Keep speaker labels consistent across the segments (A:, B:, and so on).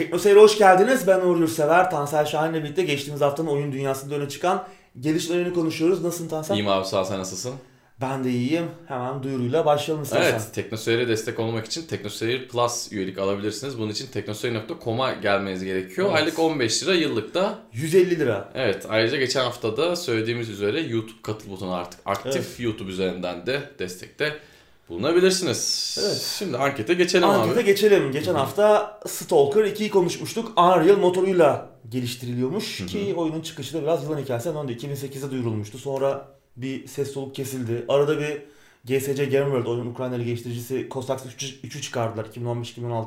A: Teknoseyir'e hoş geldiniz. Ben Uğur Yurtsever. Tansel Şahin'le birlikte geçtiğimiz haftanın oyun dünyasında öne çıkan gelişmelerini konuşuyoruz. Nasılsın Tansel?
B: İyiyim abi sağ ol sen nasılsın?
A: Ben de iyiyim. Hemen duyuruyla başlayalım istersen.
B: Evet Teknoseyir'e destek olmak için Teknoseyir Plus üyelik alabilirsiniz. Bunun için teknoseyir.com'a gelmeniz gerekiyor.
A: Evet.
B: Aylık 15 lira yıllık da
A: 150 lira.
B: Evet ayrıca geçen haftada söylediğimiz üzere YouTube katıl butonu artık aktif
A: Evet.
B: YouTube üzerinden de destekte bulunabilirsiniz.
A: Evet.
B: Şimdi ankete geçelim
A: Ankete
B: abi.
A: geçelim. Geçen hafta Stalker 2'yi konuşmuştuk. Unreal motoruyla geliştiriliyormuş ki oyunun çıkışı da biraz yılan hikayesinden döndü. 2008'de duyurulmuştu. Sonra bir ses soluk kesildi. Arada bir GSC Game World oyunun Ukraynalı geliştiricisi Costax 3'ü çıkardılar 2015-2016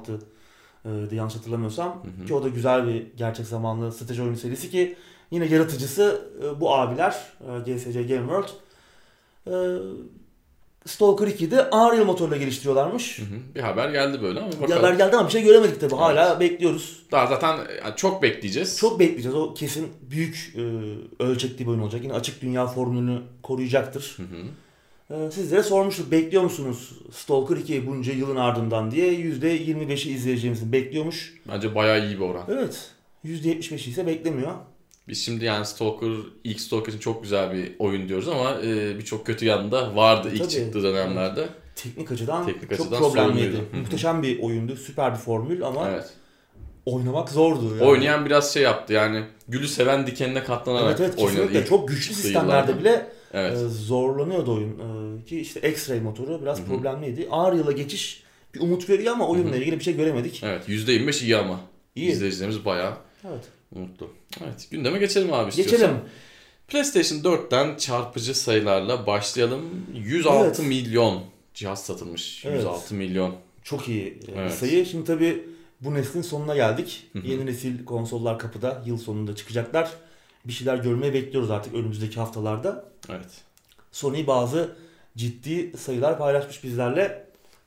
A: e, de yanlış hatırlamıyorsam. Ki o da güzel bir gerçek zamanlı strateji oyunu serisi ki yine yaratıcısı e, bu abiler e, GSC Game World. Stalker 2'de Unreal motoruyla geliştiriyorlarmış.
B: Hı hı. Bir haber geldi böyle ama
A: Bir
B: bakalım.
A: haber geldi ama bir şey göremedik tabii. Hala bekliyoruz.
B: Daha zaten çok bekleyeceğiz.
A: Çok bekleyeceğiz. O kesin büyük e, ölçekli bir oyun olacak. Yine açık dünya formülünü koruyacaktır.
B: Hı hı.
A: E, sizlere sormuştuk. Bekliyor musunuz Stalker 2 bunca yılın ardından diye. %25'i izleyeceğimizin bekliyormuş.
B: Bence bayağı iyi bir oran.
A: Evet. %75'i ise beklemiyor.
B: Biz şimdi yani Stalker, ilk Stalker için çok güzel bir oyun diyoruz ama e, birçok kötü yanı da vardı ilk
A: Tabii.
B: çıktığı dönemlerde.
A: Teknik açıdan
B: Teknik
A: çok
B: açıdan
A: problemliydi. Muhteşem bir oyundu. Süper bir formül ama
B: Evet.
A: oynamak zordu. Yani.
B: Oynayan biraz şey yaptı yani gülü seven dikenine katlanarak
A: Evet evet
B: oynadı.
A: kesinlikle.
B: ilk
A: Çok güçlü sistemlerde
B: yıllarda.
A: bile
B: Evet.
A: Ee, zorlanıyordu oyun. Ee, ki işte X-Ray motoru biraz
B: Hı hı.
A: problemliydi. Unreal'a geçiş bir umut veriyor ama oyunla
B: Hı hı.
A: ilgili bir şey göremedik.
B: Evet %25 iyi ama.
A: İyi.
B: İzleyicilerimiz bayağı
A: Evet.
B: Mutlu. Evet gündeme geçelim abi istiyorsan.
A: Geçelim.
B: PlayStation 4'ten çarpıcı sayılarla başlayalım. 106
A: Evet.
B: milyon cihaz satılmış.
A: Evet.
B: 106 milyon.
A: Çok iyi e, bir
B: Evet.
A: sayı. Şimdi tabii bu neslin sonuna geldik. Yeni nesil konsollar kapıda. Yıl sonunda çıkacaklar. Bir şeyler görmeyi bekliyoruz artık önümüzdeki haftalarda.
B: Evet.
A: Sony bazı ciddi sayılar paylaşmış bizlerle.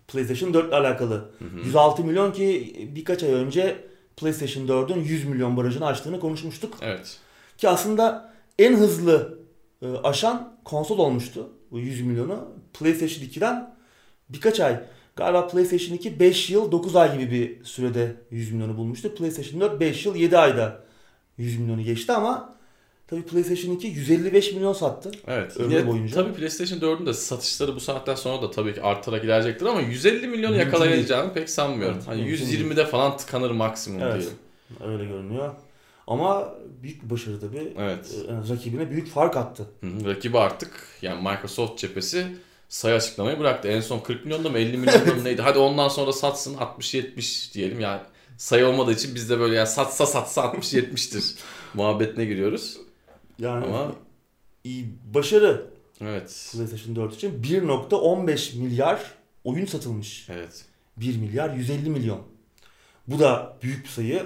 A: PlayStation 4 ile alakalı.
B: Hı hı.
A: 106 milyon ki birkaç ay önce PlayStation 4'ün 100 milyon barajını aştığını konuşmuştuk.
B: Evet.
A: Ki aslında en hızlı e, aşan konsol olmuştu bu 100 milyonu. PlayStation 2'den birkaç ay. Galiba PlayStation 2 5 yıl 9 ay gibi bir sürede 100 milyonu bulmuştu. PlayStation 4 5 yıl 7 ayda 100 milyonu geçti ama tabii PlayStation 2 155 milyon sattı.
B: Evet.
A: Ömrü
B: Ya,
A: boyunca.
B: Tabii PlayStation 4'ün de satışları bu saatten sonra da tabii ki artarak ilerleyecektir ama 150 milyonu yakalayacağını pek sanmıyorum.
A: Evet,
B: hani
A: mümkün
B: 120'de falan tıkanır maksimum
A: Evet.
B: diyelim.
A: Öyle görünüyor. Ama büyük bir başarı tabii.
B: Evet.
A: E, rakibine büyük fark attı.
B: Hı hı. Rakibi artık yani Microsoft cephesi sayı açıklamayı bıraktı. En son 40 milyonda mı 50 milyonda mı neydi? Hadi ondan sonra satsın 60-70 diyelim. Yani sayı olmadığı için biz de böyle yani satsa satsa 60-70'tir muhabbetine giriyoruz.
A: Yani
B: Ama
A: başarı
B: evet.
A: PlayStation 4 için 1.15 milyar oyun satılmış.
B: Evet.
A: 1 milyar 150 milyon. Bu da büyük bir sayı.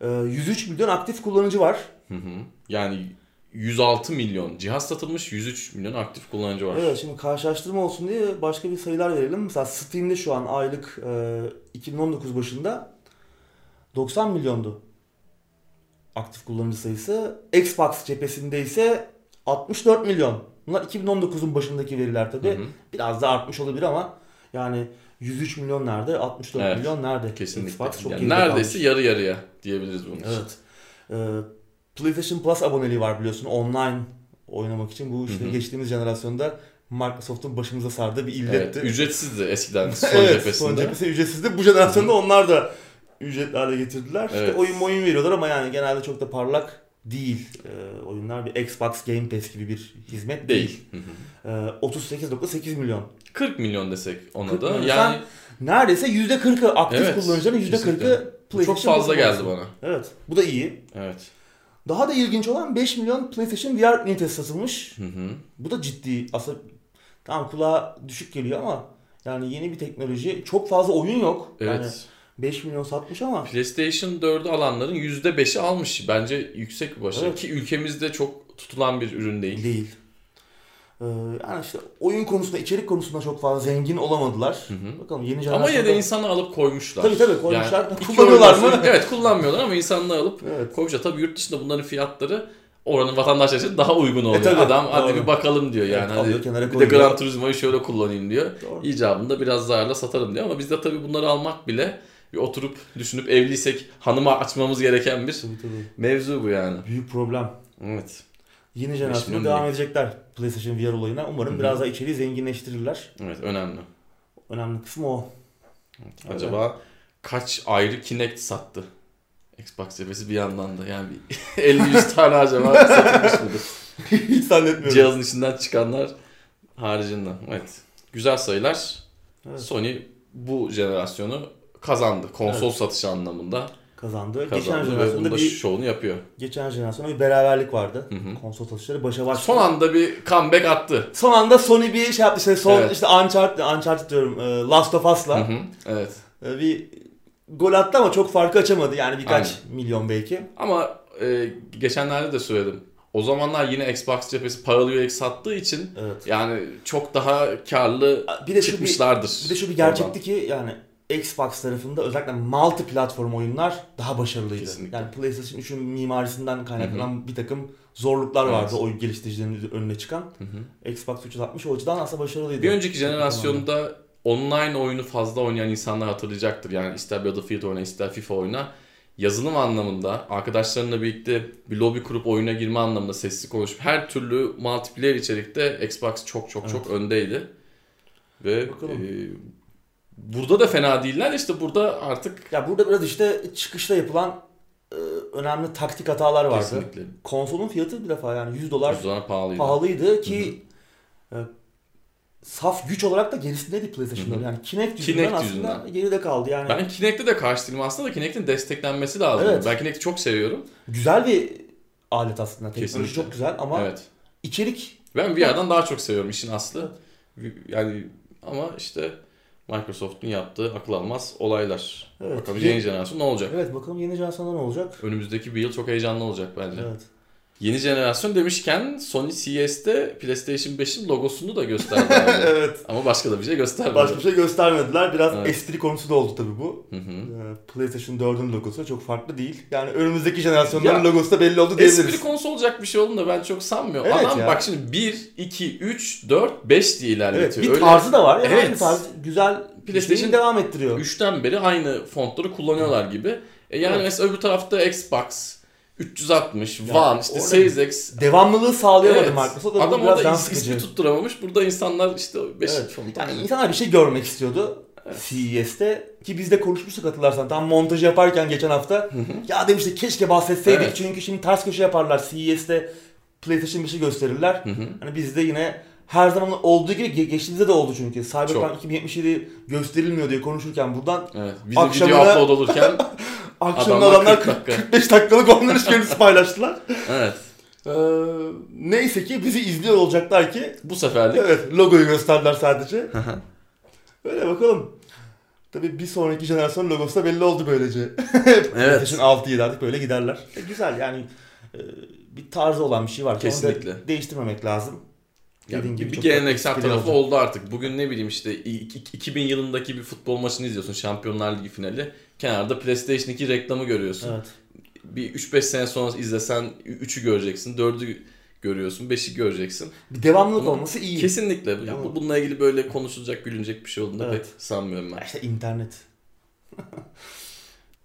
A: Ee, 103 milyon aktif kullanıcı var.
B: Hı hı. Yani 106 milyon cihaz satılmış, 103 milyon aktif kullanıcı var.
A: Evet şimdi karşılaştırma olsun diye başka bir sayılar verelim. Mesela Steam'de şu an aylık e, 2019 başında 90 milyondu aktif kullanıcı sayısı. Xbox cephesinde ise 64 milyon. Bunlar 2019'un başındaki veriler
B: hı.
A: Biraz da artmış olabilir ama yani 103 milyon nerede, 64
B: Evet,
A: milyon nerede?
B: Kesinlikle.
A: Xbox çok
B: Yani neredeyse
A: kalmış.
B: yarı yarıya diyebiliriz bunun için.
A: Evet. Ee, PlayStation Plus aboneliği var biliyorsun online oynamak için. Bu işte
B: Hı hı.
A: geçtiğimiz jenerasyonda Microsoft'un başımıza sardığı bir
B: Evet,
A: illetti.
B: ücretsizdi eskiden son
A: evet,
B: cephesinde.
A: son cephesi ücretsizdi. Bu jenerasyonda onlar da ücretli hale getirdiler. İşte
B: Evet.
A: oyun oyun veriyorlar ama yani genelde çok da parlak değil. Ee, oyunlar bir Xbox Game Pass gibi bir hizmet değil.
B: Değil.
A: Ee, 38.8 milyon.
B: 40 milyon desek ona
A: 40
B: da.
A: milyon.
B: Yani
A: Neredeyse %40'ı aktif
B: Evet, kesinlikle.
A: %40'ı
B: çok
A: PlayStation
B: fazla
A: Plus
B: geldi bana.
A: Evet. Bu da iyi.
B: Evet.
A: Daha da ilginç olan 5 milyon PlayStation VR ünitesi satılmış.
B: Hı hı.
A: Bu da ciddi. Aslında tamam kulağa düşük geliyor ama yani yeni bir teknoloji. Çok fazla oyun yok.
B: Evet.
A: Yani 5 milyon satmış ama
B: PlayStation 4'ü alanların %5'i almış. Bence yüksek bir başarı.
A: Evet.
B: Ki ülkemizde çok tutulan bir ürün değil.
A: değil. Ee, yani işte oyun konusunda, içerik konusunda çok fazla zengin olamadılar.
B: Hı hı.
A: Bakalım yeni
B: Ama
A: jenerasyonda...
B: yine de insanlar alıp koymuşlar.
A: Tabii tabii koymuşlar.
B: iki
A: Kullanıyorlar mı?
B: Evet kullanmıyorlar ama insanlar alıp
A: Evet.
B: koymuşlar. Tabii yurt dışında bunların fiyatları oranın vatandaşları için daha uygun oluyor.
A: E tabii,
B: Adam hadi
A: doğru.
B: bir bakalım diyor yani.
A: Evet,
B: hadi bir de
A: koyuyor.
B: Gran Turismo'yu şöyle kullanayım diyor.
A: Doğru.
B: İcabında biraz zararla satarım diyor ama bizde tabii bunları almak bile bir oturup düşünüp evliysek hanıma açmamız gereken bir
A: Tabii tabii.
B: mevzu bu yani.
A: Büyük problem.
B: Evet.
A: Yeni jenerasyona
B: milyon
A: devam edecekler PlayStation VR olayına. Umarım
B: Hı hı.
A: biraz daha içeriği zenginleştirirler.
B: Evet önemli.
A: Önemli kısmı o.
B: Evet. Acaba kaç ayrı Kinect sattı? Xbox cephesi bir yandan da yani bir 50-100 tane acaba satılmış mıdır?
A: Hiç zannetmiyorum.
B: Cihazın içinden çıkanlar haricinde. Evet. Güzel sayılar.
A: Evet.
B: Sony bu jenerasyonu kazandı. Konsol
A: Evet.
B: satışı anlamında
A: Kazandı. Geçen
B: kazandı ve
A: jenerasyonda bir
B: şovunu yapıyor.
A: geçen jenerasyonda bir beraberlik vardı.
B: Hı hı.
A: Konsol satışları başa baş.
B: Son anda bir comeback attı.
A: Son anda Sony bir şey yaptı işte son
B: Evet.
A: işte Uncharted, Uncharted diyorum e, Last of Us'la
B: hı. Evet.
A: e, bir gol attı ama çok farkı açamadı yani birkaç
B: Aynen.
A: milyon belki.
B: Ama e, geçenlerde de söyledim. O zamanlar yine Xbox cephesi paralı UX sattığı için
A: Evet.
B: yani çok daha karlı
A: Bir de şu bir,
B: çıkmışlardır.
A: bir de şu bir gerçekti ki yani Xbox tarafında özellikle multi platform oyunlar daha başarılıydı.
B: Kesinlikle.
A: Yani PlayStation 3'ün mimarisinden kaynaklanan bir takım zorluklar
B: Evet.
A: vardı oyun geliştiricilerinin önüne çıkan.
B: Hı hı.
A: Xbox 360 o açıdan aslında başarılıydı.
B: Bir önceki jenerasyonda online oyunu fazla oynayan insanlar hatırlayacaktır. Yani ister Battlefield oyna ister FIFA oyna. Yazılım anlamında arkadaşlarınla birlikte bir lobi kurup oyuna girme anlamında sesli konuşup her türlü multiplayer içerikte Xbox çok çok çok öndeydi. Ve
A: Bakalım.
B: e, burada da fena değiller. İşte burada artık
A: Ya burada biraz işte çıkışta yapılan e, önemli taktik hatalar vardı.
B: kesinlikle
A: Konsolun fiyatı bir defa yani 100 dolar
B: 100 dolar pahalıydı.
A: pahalıydı ki e, saf güç olarak da gerisindeydi PlayStation'da.
B: Hı hı.
A: Yani Kinect yüzünden
B: Kinect
A: aslında
B: yüzünden.
A: geride kaldı. Yani
B: Ben Kinect'e de karşı değilim aslında da Kinect'in desteklenmesi lazım.
A: Evet.
B: Ben Kinect'i çok seviyorum.
A: güzel bir alet aslında. Teknoloji
B: Kesinlikle.
A: çok güzel ama
B: Evet.
A: içerik
B: Ben VR'dan daha çok seviyorum işin aslı. Yani ama işte Microsoft'un yaptığı akıl almaz olaylar.
A: Evet.
B: Bakalım
A: Ye-
B: yeni jenerasyon ne olacak?
A: evet bakalım yeni jenerasyonda ne olacak?
B: Önümüzdeki bir yıl çok heyecanlı olacak bence.
A: Evet.
B: Yeni jenerasyon demişken Sony CES'te PlayStation 5'in logosunu da gösterdi.
A: evet.
B: Ama başka da bir şey göstermedi.
A: Başka bir şey göstermediler. Biraz
B: Evet.
A: espri konusu da oldu tabii bu.
B: Hı hı.
A: Ee, PlayStation 4'ün logosu çok farklı değil. Yani önümüzdeki jenerasyonların
B: Ya,
A: logosu da belli oldu diyebiliriz.
B: Espri konusu olacak bir şey olduğunu da ben çok sanmıyorum.
A: Evet
B: Adam
A: ya.
B: bak şimdi 1, 2, 3, 4, 5 diye
A: Evet,
B: ilerletiyor.
A: bir
B: Öyle
A: tarzı da var. Yani
B: Evet.
A: tarz güzel
B: PlayStation
A: PlayStation devam ettiriyor.
B: 3'ten beri aynı fontları kullanıyorlar gibi. E yani
A: Evet.
B: mesela öbür tarafta Xbox 360,
A: Ya
B: One, işte
A: orada
B: Series X.
A: Devamlılığı sağlayamadı
B: Evet.
A: Microsoft.
B: Adam
A: biraz
B: orada is- ismi tutturamamış. Burada insanlar işte 5
A: Evet. Yani insanlar bir şey görmek istiyordu. CES'te ki biz de konuşmuştuk hatırlarsan tam montaj yaparken geçen hafta ya demiştik keşke bahsetseydik
B: Evet.
A: çünkü şimdi ters köşe yaparlar CES'te PlayStation 5'i gösterirler.
B: Hı hı.
A: Hani biz de yine her zaman olduğu gibi ge- geçtiğimizde de oldu çünkü. Cyberpunk
B: Çok.
A: 2077 gösterilmiyor diye konuşurken buradan
B: Evet. Bizim
A: Akşamına-
B: video upload olurken
A: akşamda
B: Adamlar
A: adamlar
B: 40 dakika.
A: 45 dakikalık oynanış görüntüsü paylaştılar.
B: evet.
A: Ee, neyse ki bizi izliyor olacaklar ki
B: Bu seferlik
A: evet logoyu gösterdiler sadece. Öyle bakalım. Tabii bir sonraki jenerasyon logosu da belli oldu böylece.
B: evet.
A: PlayStation 6 7 artık böyle giderler. E, güzel yani e, bir tarzı olan bir şey var. Onu
B: Kesinlikle.
A: değiştirmemek lazım. Dediğin gibi
B: bir geleneksel tarafı
A: olacak.
B: oldu artık. Bugün ne bileyim işte i- i- 2000 yılındaki bir futbol maçını izliyorsun. Şampiyonlar Ligi finali. Kenarda PlayStation 2 reklamı görüyorsun.
A: Evet.
B: Bir 3-5 sene sonra izlesen 3'ü göreceksin. 4'ü görüyorsun. 5'i göreceksin.
A: Bir devamlılık
B: Ama
A: olması iyi.
B: Kesinlikle. Ya bu bununla ilgili böyle konuşulacak, gülünecek bir şey olduğunu da
A: Evet.
B: pek sanmıyorum ben.
A: İşte internet.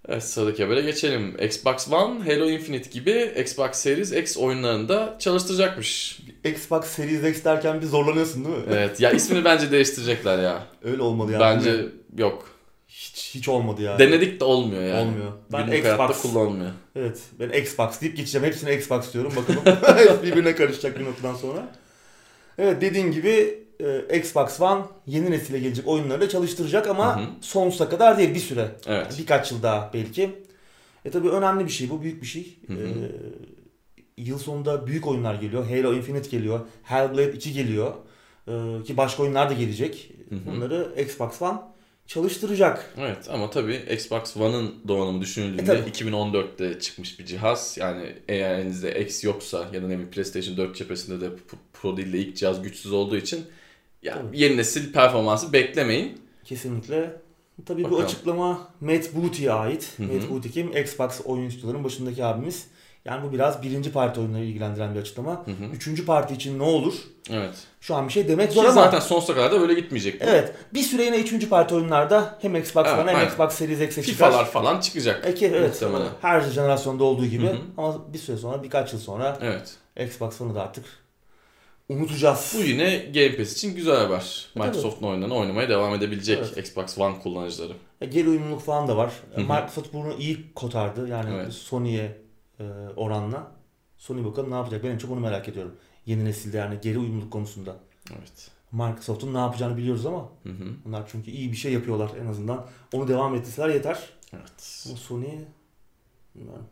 B: Evet sıradaki habere geçelim. Xbox One, Halo Infinite gibi Xbox Series X oyunlarını da çalıştıracakmış.
A: Xbox Series X derken bir zorlanıyorsun değil mi?
B: Evet ya ismini bence değiştirecekler ya.
A: Öyle olmalı yani.
B: Bence yok.
A: hiç hiç olmadı ya.
B: Denedik de olmuyor yani.
A: Olmuyor. Ben
B: Günlük
A: Xbox
B: kullanılmıyor.
A: Evet. Ben Xbox deyip geçeceğim. Hepsine Xbox diyorum. Bakalım birbirine karışacak bir noktadan sonra. Evet dediğin gibi e, Xbox One yeni nesile gelecek oyunları da çalıştıracak ama
B: Hı hı.
A: sonsuza kadar değil bir süre.
B: Evet.
A: Birkaç yıl daha belki. E tabi önemli bir şey bu büyük bir şey.
B: Hı hı.
A: E, yıl sonunda büyük oyunlar geliyor. Halo Infinite geliyor. Hellblade 2 geliyor. E, ki başka oyunlar da gelecek.
B: Hı hı.
A: Bunları Xbox One çalıştıracak.
B: Evet ama tabii Xbox One'ın donanımı
A: E,
B: düşünüldüğünde
A: tabii.
B: 2014'te çıkmış bir cihaz. Yani eğer elinizde X yoksa ya da ne bileyim PlayStation 4 cephesinde de Pro değil de ilk cihaz güçsüz olduğu için ya
A: Tabii.
B: yeni nesil performansı beklemeyin.
A: Kesinlikle. Tabii bu
B: Bakalım.
A: açıklama Matt Booty'ye ait.
B: Hı hı.
A: Matt Booty kim? Xbox oyuncuların başındaki abimiz. Yani bu biraz birinci parti oyunları ilgilendiren bir açıklama.
B: Hı hı.
A: Üçüncü parti için ne olur?
B: Evet.
A: Şu an bir şey demek zor ama.
B: zaten sonsuza kadar da böyle gitmeyecek. bu.
A: Evet. Bir süre yine üçüncü parti oyunlarda hem Xbox
B: Evet,
A: One hem
B: aynen.
A: Xbox Series X'e çıkar.
B: FIFA'lar falan çıkacak.
A: E ki evet.
B: Muhtemelen.
A: Her jenerasyonda olduğu gibi.
B: Hı hı.
A: Ama bir süre sonra birkaç yıl sonra
B: Evet.
A: Xbox One'ı da artık unutacağız.
B: Bu yine Game Pass için güzel haber.
A: Tabii.
B: Microsoft'un oyunlarını oynamaya devam edebilecek
A: Evet.
B: Xbox One kullanıcıları.
A: E, Geri uyumluluk falan da var. E,
B: Hı hı.
A: Microsoft bunu iyi kotardı. Yani
B: Evet.
A: Sony'ye e, oranla. Sony bakalım ne yapacak? Ben en çok onu merak ediyorum. Yeni nesilde yani geri uyumluluk konusunda.
B: Evet.
A: Microsoft'un ne yapacağını biliyoruz ama
B: Hı hı.
A: bunlar çünkü iyi bir şey yapıyorlar en azından. Onu devam ettirseler yeter.
B: Evet.
A: Ama Sony bilmiyorum.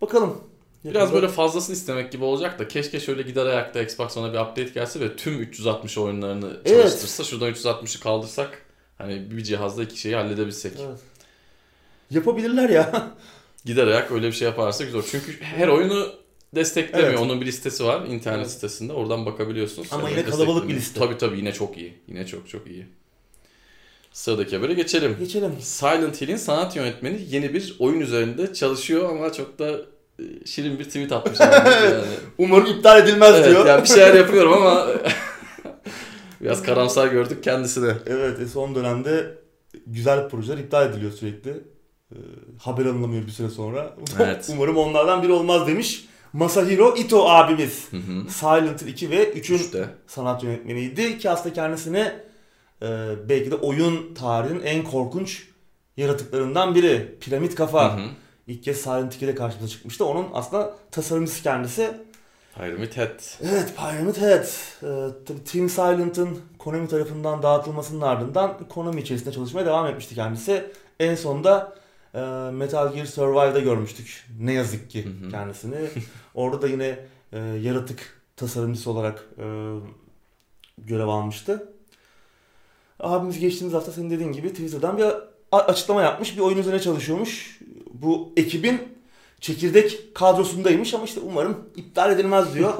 A: Bakalım.
B: Biraz böyle fazlasını istemek gibi olacak da keşke şöyle gider ayakta Xbox One'a bir update gelse ve tüm 360 oyunlarını
A: Evet.
B: çalıştırsa. Şuradan 360'ı kaldırsak hani bir cihazda iki şeyi halledebilsek.
A: Evet. Yapabilirler ya.
B: Gider ayak öyle bir şey yaparsa güzel. olur. Çünkü her oyunu desteklemiyor.
A: Evet.
B: Onun bir listesi var internet
A: Evet.
B: sitesinde. Oradan bakabiliyorsunuz.
A: Ama yine kalabalık bir liste.
B: Tabii tabii yine çok iyi. Yine çok çok iyi. Sıradaki habere geçelim.
A: Geçelim.
B: Silent Hill'in sanat yönetmeni yeni bir oyun üzerinde çalışıyor ama çok da şirin bir tweet atmış. yani.
A: Umarım iptal edilmez
B: Evet,
A: diyor.
B: yani bir şeyler yapıyorum ama biraz karamsar gördük kendisini.
A: Evet e, son dönemde güzel projeler iptal ediliyor sürekli. Ee, haber alınamıyor bir süre sonra.
B: Evet.
A: Umarım onlardan biri olmaz demiş. Masahiro Ito abimiz.
B: Hı hı.
A: Silent Hill 2 ve 3'ün
B: İşte.
A: sanat yönetmeniydi ki aslında kendisine e, belki de oyun tarihinin en korkunç yaratıklarından biri. Piramit Kafa.
B: Hı hı.
A: İlk kez Silent 2'de karşımıza çıkmıştı. Onun aslında tasarımcısı kendisi.
B: Pyramid Head.
A: Evet Pyramid Head. Ee, Team Silent'ın Konami tarafından dağıtılmasının ardından Konami içerisinde çalışmaya devam etmişti kendisi. En sonunda e, Metal Gear Survive'da görmüştük. Ne yazık ki
B: Hı hı.
A: kendisini. Orada da yine e, yaratık tasarımcısı olarak e, görev almıştı. Abimiz geçtiğimiz hafta senin dediğin gibi Twitter'dan bir açıklama yapmış. Bir oyun üzerine çalışıyormuş. Bu ekibin çekirdek kadrosundaymış ama işte umarım iptal edilmez diyor.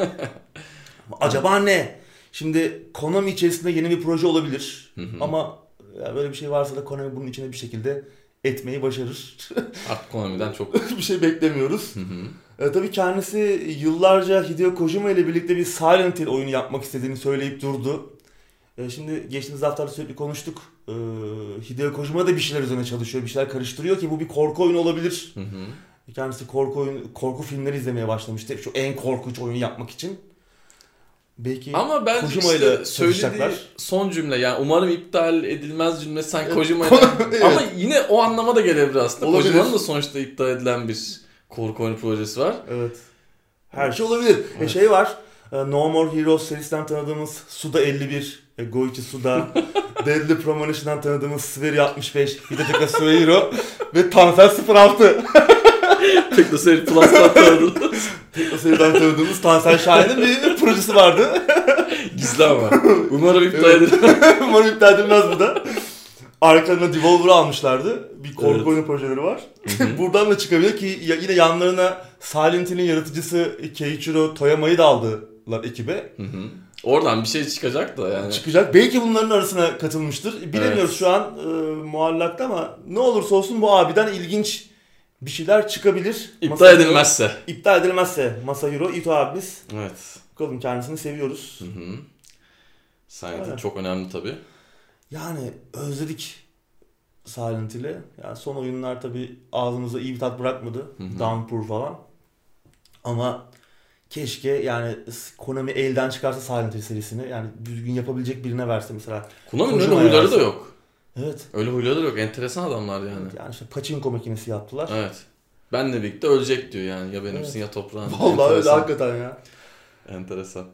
A: Acaba ne? Şimdi Konami içerisinde yeni bir proje olabilir.
B: Hı hı.
A: Ama ya böyle bir şey varsa da Konami bunun içine bir şekilde etmeyi başarır.
B: Artık Konami'den çok.
A: bir şey beklemiyoruz.
B: Hı hı.
A: E, tabii kendisi yıllarca Hideo Kojima ile birlikte bir Silent Hill oyunu yapmak istediğini söyleyip durdu. E, şimdi geçtiğimiz haftalarda sürekli konuştuk. E, Hideo Kojima da bir şeyler üzerine çalışıyor, bir şeyler karıştırıyor ki bu bir korku oyunu olabilir.
B: Hı hı.
A: Kendisi korku oyun, korku filmleri izlemeye başlamıştı. Şu en korkunç oyunu yapmak için. Belki
B: Ama ben
A: Kojima
B: işte söylediği son cümle yani umarım iptal edilmez cümlesi sanki
A: Evet.
B: Kojima
A: Evet.
B: ama yine o anlama da gelebilir aslında.
A: Olabilir.
B: Kojima'nın da sonuçta iptal edilen bir korku oyunu projesi var.
A: Evet. Her şey olabilir. E
B: Evet.
A: şey var. e, No More Heroes serisinden tanıdığımız Suda 51, e, Goichi Suda, Deadly Premonition'dan tanıdığımız Sveri 65, Hidetaka Suehiro ve Tansel 06.
B: Teknoseyir Plus'tan tanıdığım
A: O seriden tanıdığımız Tansel Şahin'in bir projesi vardı.
B: gizli ama. Umarım iptal edilir.
A: Umarım iptal edilmez bu da. Arkalarına Devolver'ı almışlardı. Bir korku
B: Evet.
A: oyunu projeleri var. Buradan da çıkabilir ki yine yanlarına Silent Hill'in yaratıcısı Keiichiro Toyama'yı da aldılar ekibe.
B: Hı hı. Oradan bir şey çıkacak da yani.
A: çıkacak. Belki bunların arasına katılmıştır. Bilemiyoruz
B: Evet.
A: şu an e, muallakta ama ne olursa olsun bu abiden ilginç bir şeyler çıkabilir.
B: İptal
A: Masahiro-
B: edilmezse.
A: İptal edilmezse Masahiro Ito abimiz.
B: Evet.
A: Bakalım kendisini seviyoruz.
B: Hı hı. Silent
A: Evet.
B: çok önemli tabii.
A: Yani özledik Silent Hill'i. Yani son oyunlar tabi ağzımıza iyi bir tat bırakmadı.
B: Hı hı.
A: Downpour falan. Ama keşke yani Konami elden çıkarsa Silent Hill serisini yani düzgün yapabilecek birine verse mesela.
B: Konami'nin öyle huyları da
A: versin.
B: yok.
A: Evet.
B: Öyle huyları da yok. Enteresan adamlar yani.
A: Yani işte pachinko makinesi yaptılar.
B: Evet. Benle birlikte ölecek diyor yani. Ya benimsin ya toprağın.
A: Vallahi öyle
B: Enteresan.
A: hakikaten ya.
B: Enteresan.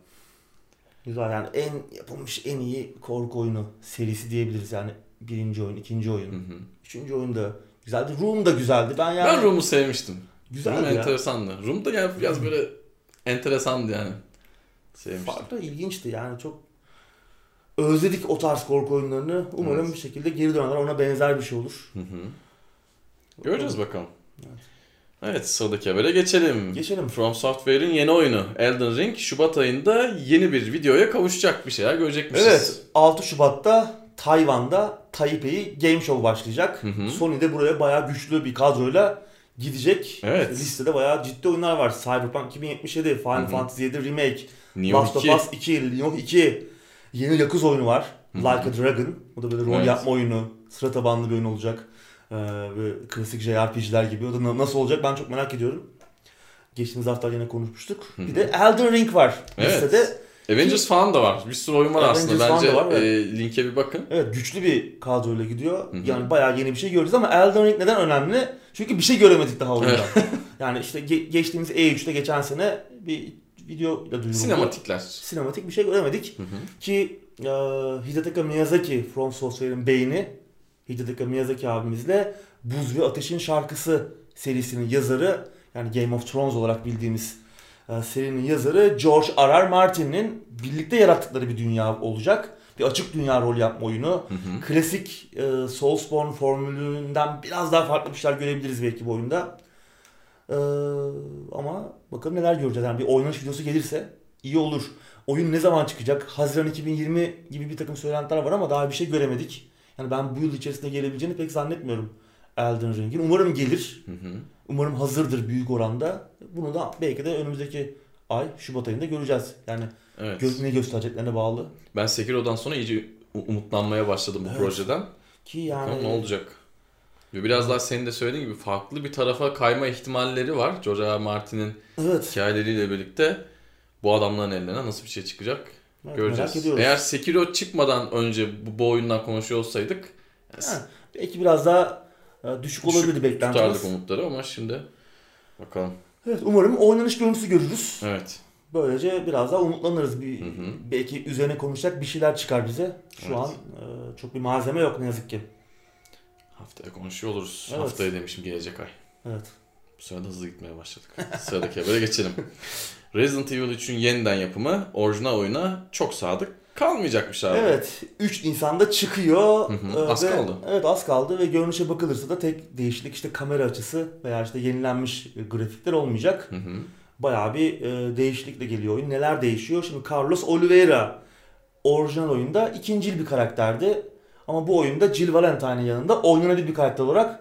A: Güzel yani en yapılmış en iyi korku oyunu serisi diyebiliriz yani. Birinci oyun, ikinci oyun.
B: Hı hı.
A: Üçüncü oyun da güzeldi. Room da güzeldi. Ben yani
B: Ben Room'u sevmiştim.
A: güzeldi
B: Room
A: ya.
B: enteresandı. Room da yani biraz böyle enteresandı yani. Sevmiştim.
A: Farklı, ilginçti yani çok özledik o tarz korku oyunlarını. Umarım
B: Evet.
A: bir şekilde geri dönerler. Ona benzer bir şey olur.
B: Hı hı. Göreceğiz bakalım.
A: Evet.
B: Evet sıradaki habere geçelim.
A: Geçelim.
B: From Software'in yeni oyunu Elden Ring Şubat ayında yeni bir videoya kavuşacak bir şeyler görecekmişiz.
A: Evet 6 Şubat'ta Tayvan'da Taipei Game Show başlayacak.
B: Hı hı.
A: Sony de buraya bayağı güçlü bir kadroyla gidecek.
B: Evet.
A: İşte listede bayağı ciddi oyunlar var. Cyberpunk 2077, Final
B: Hı hı.
A: Fantasy 7 Remake,
B: Neo
A: Last
B: 2.
A: of Us 2, Nioh 2, yeni Yakuza oyunu var.
B: Hı hı.
A: Like a Dragon. Bu da böyle rol
B: Evet.
A: yapma oyunu. Sıra tabanlı bir oyun olacak. Ee, böyle klasik JRPG'ler gibi. O da na- nasıl olacak ben çok merak ediyorum. Geçtiğimiz hafta yine konuşmuştuk.
B: Hı hı.
A: Bir de Elden Ring var
B: Evet.
A: listede.
B: Avengers falan da var. Bir sürü oyun var
A: Avengers
B: aslında. Bence
A: da var, evet.
B: e, linke bir bakın.
A: Evet güçlü bir kadroyla gidiyor.
B: Hı hı.
A: Yani bayağı yeni bir şey göreceğiz ama Elden Ring neden önemli? Çünkü bir şey göremedik daha oyunda. yani işte ge- geçtiğimiz E3'te geçen sene bir video ile duyuruldu.
B: Sinematikler.
A: Sinematik bir şey göremedik.
B: Hı hı.
A: Ki e, Hidetaka Miyazaki, From Software'in beyni Hidetaka Miyazaki abimizle Buz ve Ateşin Şarkısı serisinin yazarı yani Game of Thrones olarak bildiğimiz serinin yazarı George R. R. Martin'in birlikte yarattıkları bir dünya olacak. Bir açık dünya rol yapma oyunu.
B: Hı hı.
A: Klasik e, Soulsborne formülünden biraz daha farklı bir şeyler görebiliriz belki bu oyunda. E, ama bakalım neler göreceğiz. Yani bir oynanış videosu gelirse iyi olur. Oyun ne zaman çıkacak? Haziran 2020 gibi bir takım söylentiler var ama daha bir şey göremedik. Yani ben bu yıl içerisinde gelebileceğini pek zannetmiyorum Elden Ring'in. Umarım gelir.
B: Hı hı.
A: Umarım hazırdır büyük oranda. Bunu da belki de önümüzdeki ay Şubat ayında göreceğiz. Yani
B: Evet.
A: gö- ne göstereceklerine bağlı.
B: Ben Sekiro'dan sonra iyice umutlanmaya başladım bu
A: Evet.
B: projeden.
A: Ki yani
B: Bakalım ne olacak. Biraz daha senin de söylediğin gibi farklı bir tarafa kayma ihtimalleri var. George R. R. Martin'in
A: Evet.
B: hikayeleriyle birlikte bu adamların eline nasıl bir şey çıkacak
A: evet
B: göreceğiz. Eğer Sekiro çıkmadan önce bu, bu oyundan konuşuyor olsaydık
A: Ha, belki biraz daha e, düşük olabilirdi beklentimiz.
B: tutardık umutları ama şimdi bakalım.
A: Evet, umarım oynanış görüntüsü görürüz.
B: Evet.
A: Böylece biraz daha umutlanırız. Bir,
B: Hı hı.
A: Belki üzerine konuşacak bir şeyler çıkar bize. Şu
B: Evet.
A: an e, çok bir malzeme yok ne yazık ki.
B: Haftaya konuşuyor oluruz.
A: Evet.
B: Haftaya demişim gelecek ay.
A: Evet.
B: Bu sırada hızlı gitmeye başladık. Sıradaki habere geçelim. Resident Evil 3'ün yeniden yapımı orijinal oyuna çok sadık kalmayacakmış abi.
A: Evet. 3 Nisan'da çıkıyor.
B: Hı hı,
A: E,
B: az
A: ve-
B: kaldı.
A: Evet az kaldı ve görünüşe bakılırsa da tek değişiklik işte kamera açısı veya işte yenilenmiş e, grafikler olmayacak.
B: Hı hı.
A: Bayağı bir e, değişiklikle geliyor oyun. Neler değişiyor? Şimdi Carlos Oliveira orijinal oyunda ikincil bir karakterdi. Ama bu oyunda Jill Valentine'in yanında oynanabilir bir karakter olarak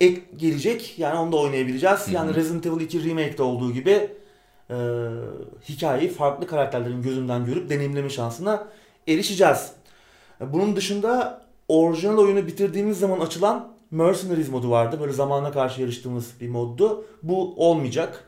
A: ek gelecek. Yani onu da oynayabileceğiz.
B: Hı hı.
A: Yani Resident Evil 2 Remake'de olduğu gibi e, hikayeyi farklı karakterlerin gözünden görüp deneyimleme şansına erişeceğiz. Bunun dışında orijinal oyunu bitirdiğimiz zaman açılan Mercenaries modu vardı. Böyle zamana karşı yarıştığımız bir moddu. Bu olmayacak.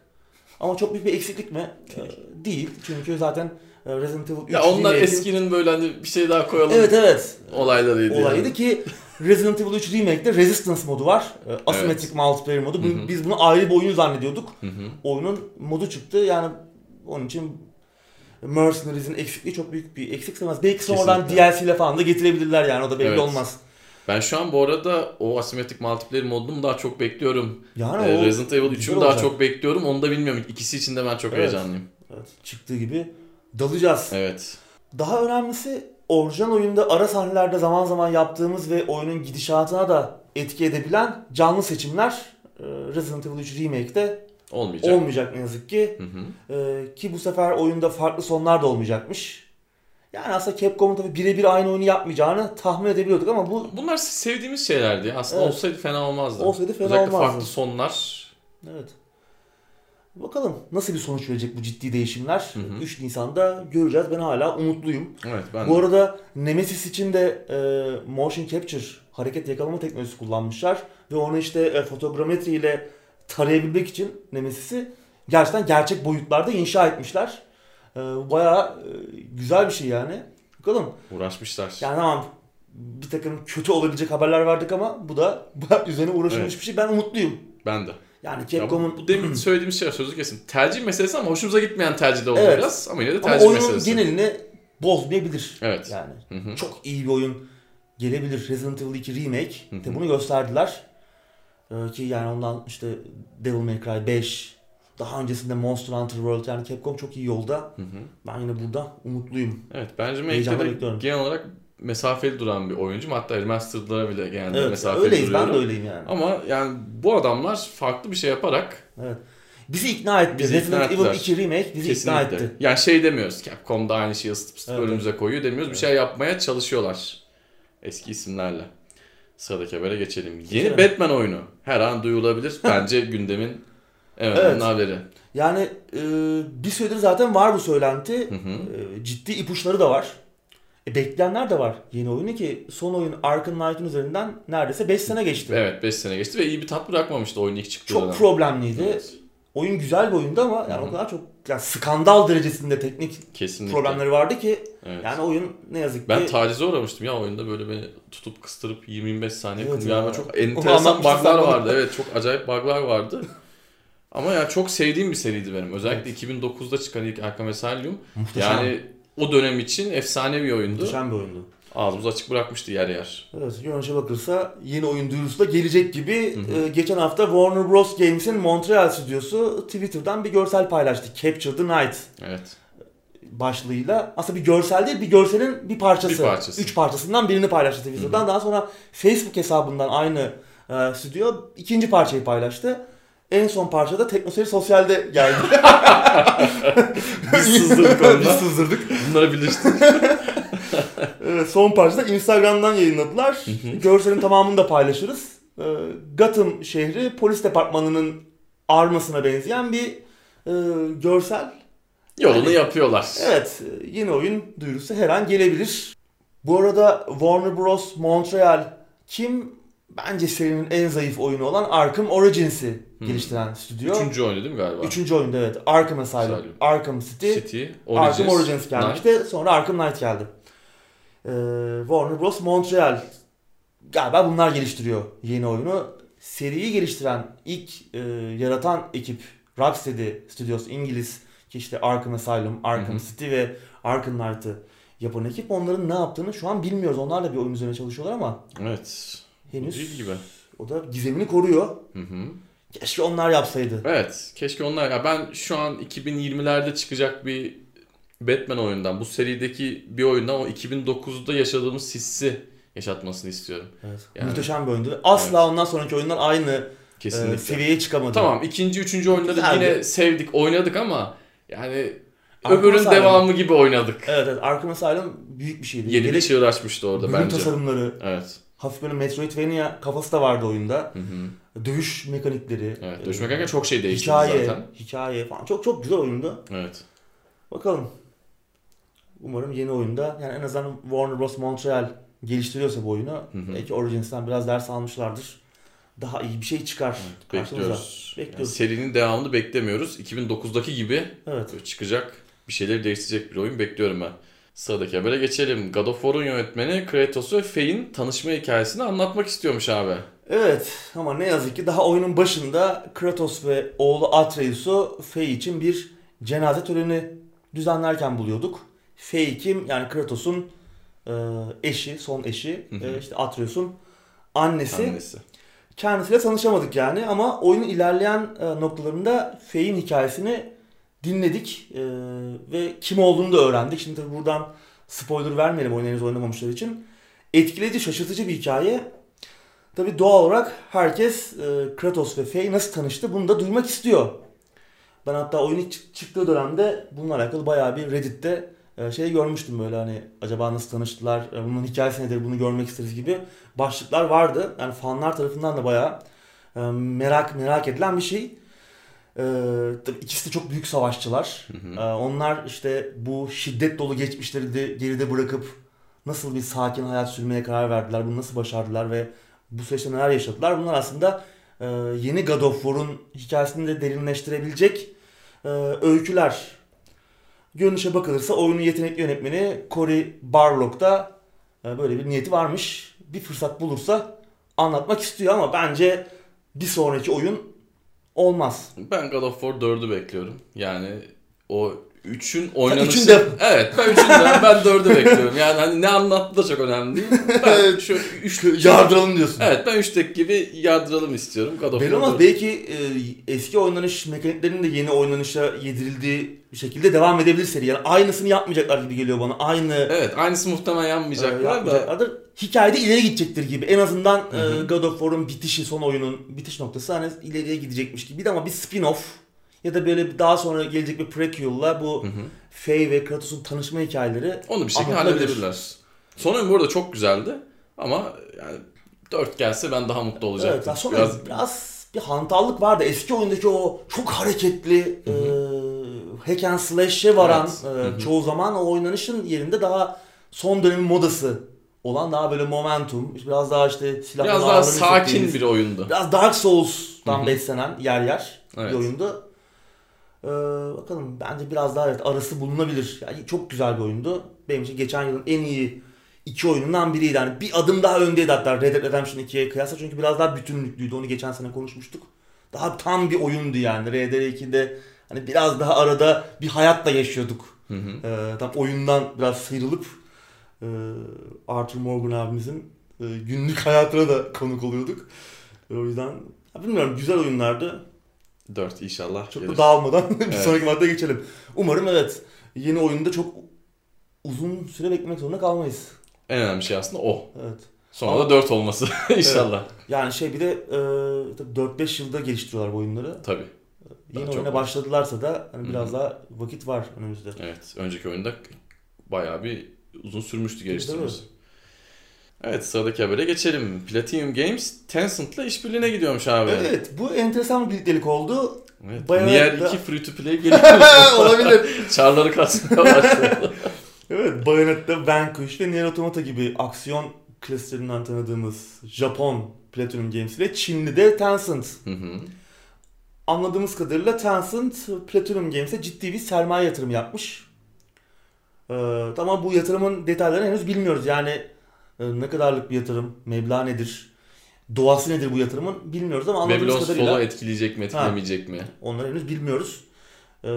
A: Ama çok büyük bir eksiklik mi? E, değil. Çünkü zaten e, Resident Evil 3
B: Ya onlar
A: Remake'in-
B: eskinin böyle hani bir şey daha koyalım
A: Evet evet.
B: olaylarıydı. yani.
A: Olaydı ki Resident Evil 3 Remake'de Resistance modu var. E, Asymmetric multiplayer modu. Bu-
B: Hı hı.
A: Biz bunu ayrı bir oyun zannediyorduk.
B: Hı hı.
A: Oyunun modu çıktı. Yani onun için Mercenaries'in eksikliği çok büyük bir eksik sayılmaz. Belki sonradan. DLC ile falan da getirebilirler yani o da belli
B: Evet.
A: olmaz.
B: Ben şu an bu arada o asimetrik multiplayer modunu daha çok bekliyorum.
A: Yani
B: Ee, Resident Evil
A: güzel
B: 3'ü mü daha çok bekliyorum onu da bilmiyorum. İkisi için de ben çok
A: Evet.
B: heyecanlıyım.
A: evet, çıktığı gibi dalacağız.
B: Evet.
A: Daha önemlisi orijinal oyunda ara sahnelerde zaman zaman yaptığımız ve oyunun gidişatına da etki edebilen canlı seçimler e, Resident Evil 3 Remake'de
B: Olmayacak.
A: olmayacak ne yazık ki.
B: Hı hı.
A: E, ki bu sefer oyunda farklı sonlar da olmayacakmış. Yani aslında Capcom'un tabii birebir aynı oyunu yapmayacağını tahmin edebiliyorduk ama bu
B: Bunlar sevdiğimiz şeylerdi. Aslında
A: Evet.
B: olsaydı fena olmazdı.
A: Olsaydı fena
B: Özellikle
A: olmazdı.
B: farklı sonlar.
A: evet. Bakalım nasıl bir sonuç verecek bu ciddi değişimler.
B: Hı hı.
A: 3 Nisan'da göreceğiz. Ben hala umutluyum.
B: Evet ben
A: Bu
B: de.
A: arada Nemesis için de e, motion capture hareket yakalama teknolojisi kullanmışlar ve onu işte e, fotogrametri ile tarayabilmek için Nemesis'i gerçekten gerçek boyutlarda inşa etmişler. E, bayağı e, güzel bir şey yani. Bakalım.
B: uğraşmışlar.
A: Yani tamam bir takım kötü olabilecek haberler verdik ama bu da üzerine uğraşılmış
B: Evet.
A: bir şey. Ben umutluyum.
B: Ben de.
A: Yani
B: Ya bu,
A: Capcom'un
B: bu demin söylediğimiz şey sözü kesin. Tercih meselesi ama hoşumuza gitmeyen tercihler oldu
A: Evet.
B: biraz. Ama yine de
A: ama
B: tercih
A: oyunun
B: meselesi.
A: genelini bozmayabilir.
B: Evet.
A: Yani
B: Hı hı.
A: çok iyi bir oyun gelebilir. Resident Evil 2 Remake
B: Hı hı.
A: de bunu gösterdiler. Ee, ki yani ondan işte Devil May Cry 5 daha öncesinde Monster Hunter World yani Capcom çok iyi yolda.
B: Hı hı.
A: Ben yine burada umutluyum.
B: Evet bence Make'de genel olarak mesafeli duran bir oyuncuyum. Hatta remastered'lara bile genelde
A: Evet
B: mesafeli
A: öyleyiz
B: duruyorum.
A: ben de öyleyim yani.
B: Ama yani bu adamlar farklı bir şey yaparak
A: Evet. Bizi ikna etti.
B: Bizi
A: Resident
B: ikna
A: Evil
B: ettiler.
A: 2 Remake bizi ikna
B: kesinlikle.
A: etti.
B: Yani şey demiyoruz. Capcom da aynı şeyi ısıtıp ısıtıp
A: Evet,
B: önümüze koyuyor demiyoruz. Bir şey yapmaya çalışıyorlar. Eski isimlerle. Sıradaki habere geçelim. Yeni
A: Geçelim.
B: Batman oyunu. Her an duyulabilir. Bence gündemin en önemli
A: Evet.
B: haberi.
A: Yani e, bir süredir zaten var bu söylenti. E, ciddi ipuçları da var. E, bekleyenler de var yeni oyunu ki son oyun Arkham Knight'ın üzerinden neredeyse 5 sene geçti.
B: Evet 5 sene geçti ve iyi bir tat bırakmamıştı oyun ilk çıktığı
A: Çok
B: dönem.
A: problemliydi.
B: Evet,
A: Oyun güzel bir oyundu ama yani
B: Hı hı.
A: o kadar çok yani skandal derecesinde teknik
B: Kesinlikle.
A: problemleri vardı ki
B: Evet.
A: yani oyun ne yazık ki
B: Ben tacize uğramıştım ya oyunda böyle beni tutup kıstırıp 20-25 saniye
A: Evet
B: evet
A: ya.
B: yani çok enteresan bug'lar vardı. Evet çok acayip bug'lar vardı. Ama ya çok sevdiğim bir seriydi benim. Özellikle 2009'da çıkan ilk Arkham Asylum.
A: muhteşem,
B: Yani o dönem için efsane bir oyundu.
A: muhteşem bir oyundu.
B: Ağzımızı açık bırakmıştı yer yer.
A: Evet, görünüşe bakılırsa yeni oyun duyurusu da gelecek gibi.
B: Hı hı.
A: Ee, geçen hafta Warner Bros. Games'in Montreal stüdyosu Twitter'dan bir görsel paylaştı. Capture the Night
B: Evet.
A: başlığıyla. Aslında bir görsel değil, bir görselin bir parçası.
B: Bir parçası.
A: Üç parçasından birini paylaştı Twitter'dan. Daha sonra Facebook hesabından aynı e, stüdyo ikinci parçayı paylaştı. En son parçada Teknoseyir Sosyal'de geldi.
B: Biz sızdırdık
A: Biz
B: ondan.
A: sızdırdık.
B: Bunları birleştirdik.
A: Evet, son parçada Instagram'dan yayınladılar. Görselin tamamını da paylaşırız. Ee, Gotham şehri polis departmanının armasına benzeyen bir e, görsel.
B: Yolunu yapıyorlar.
A: Evet, e, yeni oyun duyurusu her an gelebilir. Bu arada Warner Bros. Montreal kim? Bence serinin en zayıf oyunu olan Arkham Origins'i geliştiren stüdyo.
B: Üçüncü oyunu değil mi galiba?
A: Üçüncü oyunda evet. Arkham Asylum,
B: Asylum.
A: Arkham City,
B: City,
A: Arkham
B: Origins,
A: Origins gelmişti. Sonra Arkham Knight geldi. Ee, Warner Bros. Montreal galiba bunlar geliştiriyor yeni oyunu. Seriyi geliştiren ilk e, yaratan ekip Rocksteady Studios İngiliz ki işte Arkham Asylum, Arkham
B: Hı hı.
A: City ve Arkham Knight'ı yapan ekip onların ne yaptığını şu an bilmiyoruz. Onlar da bir oyun üzerine çalışıyorlar ama
B: Evet.
A: henüz
B: Değil gibi.
A: o da gizemini koruyor.
B: Hı hı.
A: Keşke onlar yapsaydı.
B: Evet. Keşke onlar... Ya ben şu an 2020'lerde çıkacak bir Batman oyundan, bu serideki bir oyundan o 2009'da yaşadığımız hissi yaşatmasını istiyorum.
A: Evet.
B: Yani-
A: Muhteşem bir oyundu. Asla ondan sonraki oyunlar aynı e,
B: Kesinlikle.
A: seviyeye çıkamadı.
B: Tamam ikinci, üçüncü oyunları
A: Güzeldi.
B: yine sevdik, oynadık ama yani
A: Arkham
B: öbürün
A: Asylum.
B: devamı gibi oynadık.
A: Evet evet Arkham Asylum büyük bir şeydi.
B: Yeni bir çığır açmıştı orada
A: bölüm
B: bence.
A: tasarımları,
B: Evet.
A: hafif böyle Metroidvania kafası da vardı oyunda.
B: Hı hı.
A: Dövüş mekanikleri.
B: Evet.
A: e,
B: Dövüş mekaniği çok şey değişti
A: hikaye,
B: zaten.
A: hikaye falan. Çok çok güzel oyundu.
B: Evet.
A: Bakalım. Umarım yeni oyunda yani en azından Warner Bros. Montreal geliştiriyorsa bu oyunu
B: Hı hı.
A: belki Origins'ten biraz ders almışlardır. Daha iyi bir şey çıkar karşımıza.
B: Bekliyoruz. Yani
A: Bekliyoruz.
B: serinin devamını beklemiyoruz. 2009'daki gibi
A: Evet.
B: çıkacak bir şeyleri değiştirecek bir oyun bekliyorum ben. Sıradaki habere geçelim. God of War'un yönetmeni Kratos ve Faye'in tanışma hikayesini anlatmak istiyormuş abi.
A: Evet ama ne yazık ki daha oyunun başında Kratos ve oğlu Atreus'u Faye için bir cenaze töreni düzenlerken buluyorduk. Faye kim? Yani Kratos'un e, eşi, son eşi,
B: Hı hı.
A: e, işte Atreus'un annesi.
B: Annesi.
A: Kendisiyle tanışamadık yani ama oyunun ilerleyen e, noktalarında Faye'in hikayesini dinledik e, ve kim olduğunu da öğrendik. Şimdi tabii buradan spoiler vermeyelim oyun henüz oynamamışlar için. Etkileyici, şaşırtıcı bir hikaye. Tabii doğal olarak herkes e, Kratos ve Faye nasıl tanıştı bunu da duymak istiyor. Ben hatta oyun ilk çık- çıktığı dönemde bununla alakalı bayağı bir Reddit'te şey görmüştüm böyle hani acaba nasıl tanıştılar, e, bunun hikayesi nedir bunu görmek isteriz gibi başlıklar vardı. Yani fanlar tarafından da bayağı e, merak merak edilen bir şey. E, tabii ikisi de çok büyük savaşçılar.
B: Hı hı.
A: Onlar işte bu şiddet dolu geçmişleri de geride bırakıp nasıl bir sakin hayat sürmeye karar verdiler, bunu nasıl başardılar ve bu süreçte neler yaşadılar. Bunlar aslında e, yeni God of War'un hikayesini de derinleştirebilecek e, öyküler. Görünüşe bakılırsa oyunun yetenekli yönetmeni Cory Barlog'da e, böyle bir niyeti varmış. Bir fırsat bulursa anlatmak istiyor ama bence bir sonraki oyun olmaz.
B: Ben God of War 4'ü bekliyorum. Yani o 3'ün oynanışı...
A: üçün de-
B: Evet ben 3'ün de ben 4'ü bekliyorum. Yani hani ne anlattığı da çok önemli değil. Ben şu 3
A: Yardıralım diyorsun.
B: Evet ben 3'teki gibi yardıralım istiyorum. God of
A: Belli
B: War
A: olmaz.
B: 4.
A: Belki e, eski oynanış mekaniklerinin de yeni oynanışa yedirildiği bir şekilde devam edebilir seri. Yani aynısını yapmayacaklar gibi geliyor bana. Aynı
B: Evet aynısı muhtemelen
A: e,
B: yanmayacaklar da.
A: yapmayacaklardır. Hikayede ileri gidecektir gibi. En azından e,
B: Hı hı.
A: God of War'un bitişi, son oyunun bitiş noktası hani ileriye gidecekmiş gibi ama bir spin-off ya da böyle daha sonra gelecek bir prequel'la bu
B: Hı hı.
A: Faye ve Kratos'un tanışma hikayeleri
B: Onu bir şekilde halledebilirler. Son oyun bu arada çok güzeldi ama yani 4 gelse ben daha mutlu olacaktım.
A: Evet, sonra biraz... biraz bir hantallık vardı. Eski oyundaki o çok hareketli e, hack and slash'e varan
B: Evet.
A: e, çoğu zaman o oynanışın yerinde daha son dönemin modası olan daha böyle momentum, biraz daha işte silahlı
B: Biraz daha sakin bir oyundu.
A: Biraz Dark Souls'tan
B: Hı hı.
A: beslenen yer yer
B: Evet.
A: bir oyundu. Ee, bakalım bence biraz daha evet arası bulunabilir. Yani çok güzel bir oyundu. Benim için geçen yılın en iyi iki oyunundan biriydi. Yani bir adım daha öndeydi hatta Red Dead Redemption 2'ye kıyasla çünkü biraz daha bütünlüklüydü. Onu geçen sene konuşmuştuk. Daha tam bir oyundu yani. Red Dead 2'de hani biraz daha arada bir hayatla yaşıyorduk.
B: Hı hı.
A: Ee, tam oyundan biraz sıyrılıp e, Arthur Morgan abimizin e, günlük hayatına da konuk oluyorduk. E, o yüzden bilmiyorum güzel oyunlardı.
B: 4 inşallah
A: Çok
B: gelir.
A: da dağılmadan bir
B: Evet.
A: sonraki maddeye geçelim. Umarım evet yeni oyunda çok uzun süre beklemek zorunda kalmayız.
B: En önemli şey aslında o.
A: Evet.
B: Sonra
A: Ama-
B: da 4 olması inşallah.
A: Yani şey bir de e, tabii 4-5 yılda geliştiriyorlar bu oyunları.
B: Tabii.
A: Yeni oyuna
B: var.
A: başladılarsa da hani biraz daha vakit var önümüzde.
B: Evet. Önceki oyunda bayağı bir uzun sürmüştü geliştirmesi. Evet sıradaki habere geçelim. Platinum Games Tencent'la işbirliğine gidiyormuş abi.
A: Evet bu enteresan bir birliktelik oldu.
B: Evet.
A: Bayağı
B: Nier
A: da-
B: 2 free to play geliyormuş.
A: Olabilir.
B: Çarları kasmaya başladı.
A: Evet, Bayonetta, Vanquish ve Nier Automata gibi aksiyon klaslerinden tanıdığımız Japon Platinum Games ve Çinli de Tencent.
B: Hı hı.
A: Anladığımız kadarıyla Tencent Platinum Games'e ciddi bir sermaye yatırımı yapmış. Ee, ama bu yatırımın detaylarını henüz bilmiyoruz. Yani ne kadarlık bir yatırım, meblağ nedir, doğası nedir bu yatırımın bilmiyoruz ama anladığımız
B: Babylon's
A: kadarıyla
B: Fall'u etkileyecek mi etkilemeyecek mi?
A: onları henüz bilmiyoruz. Ee,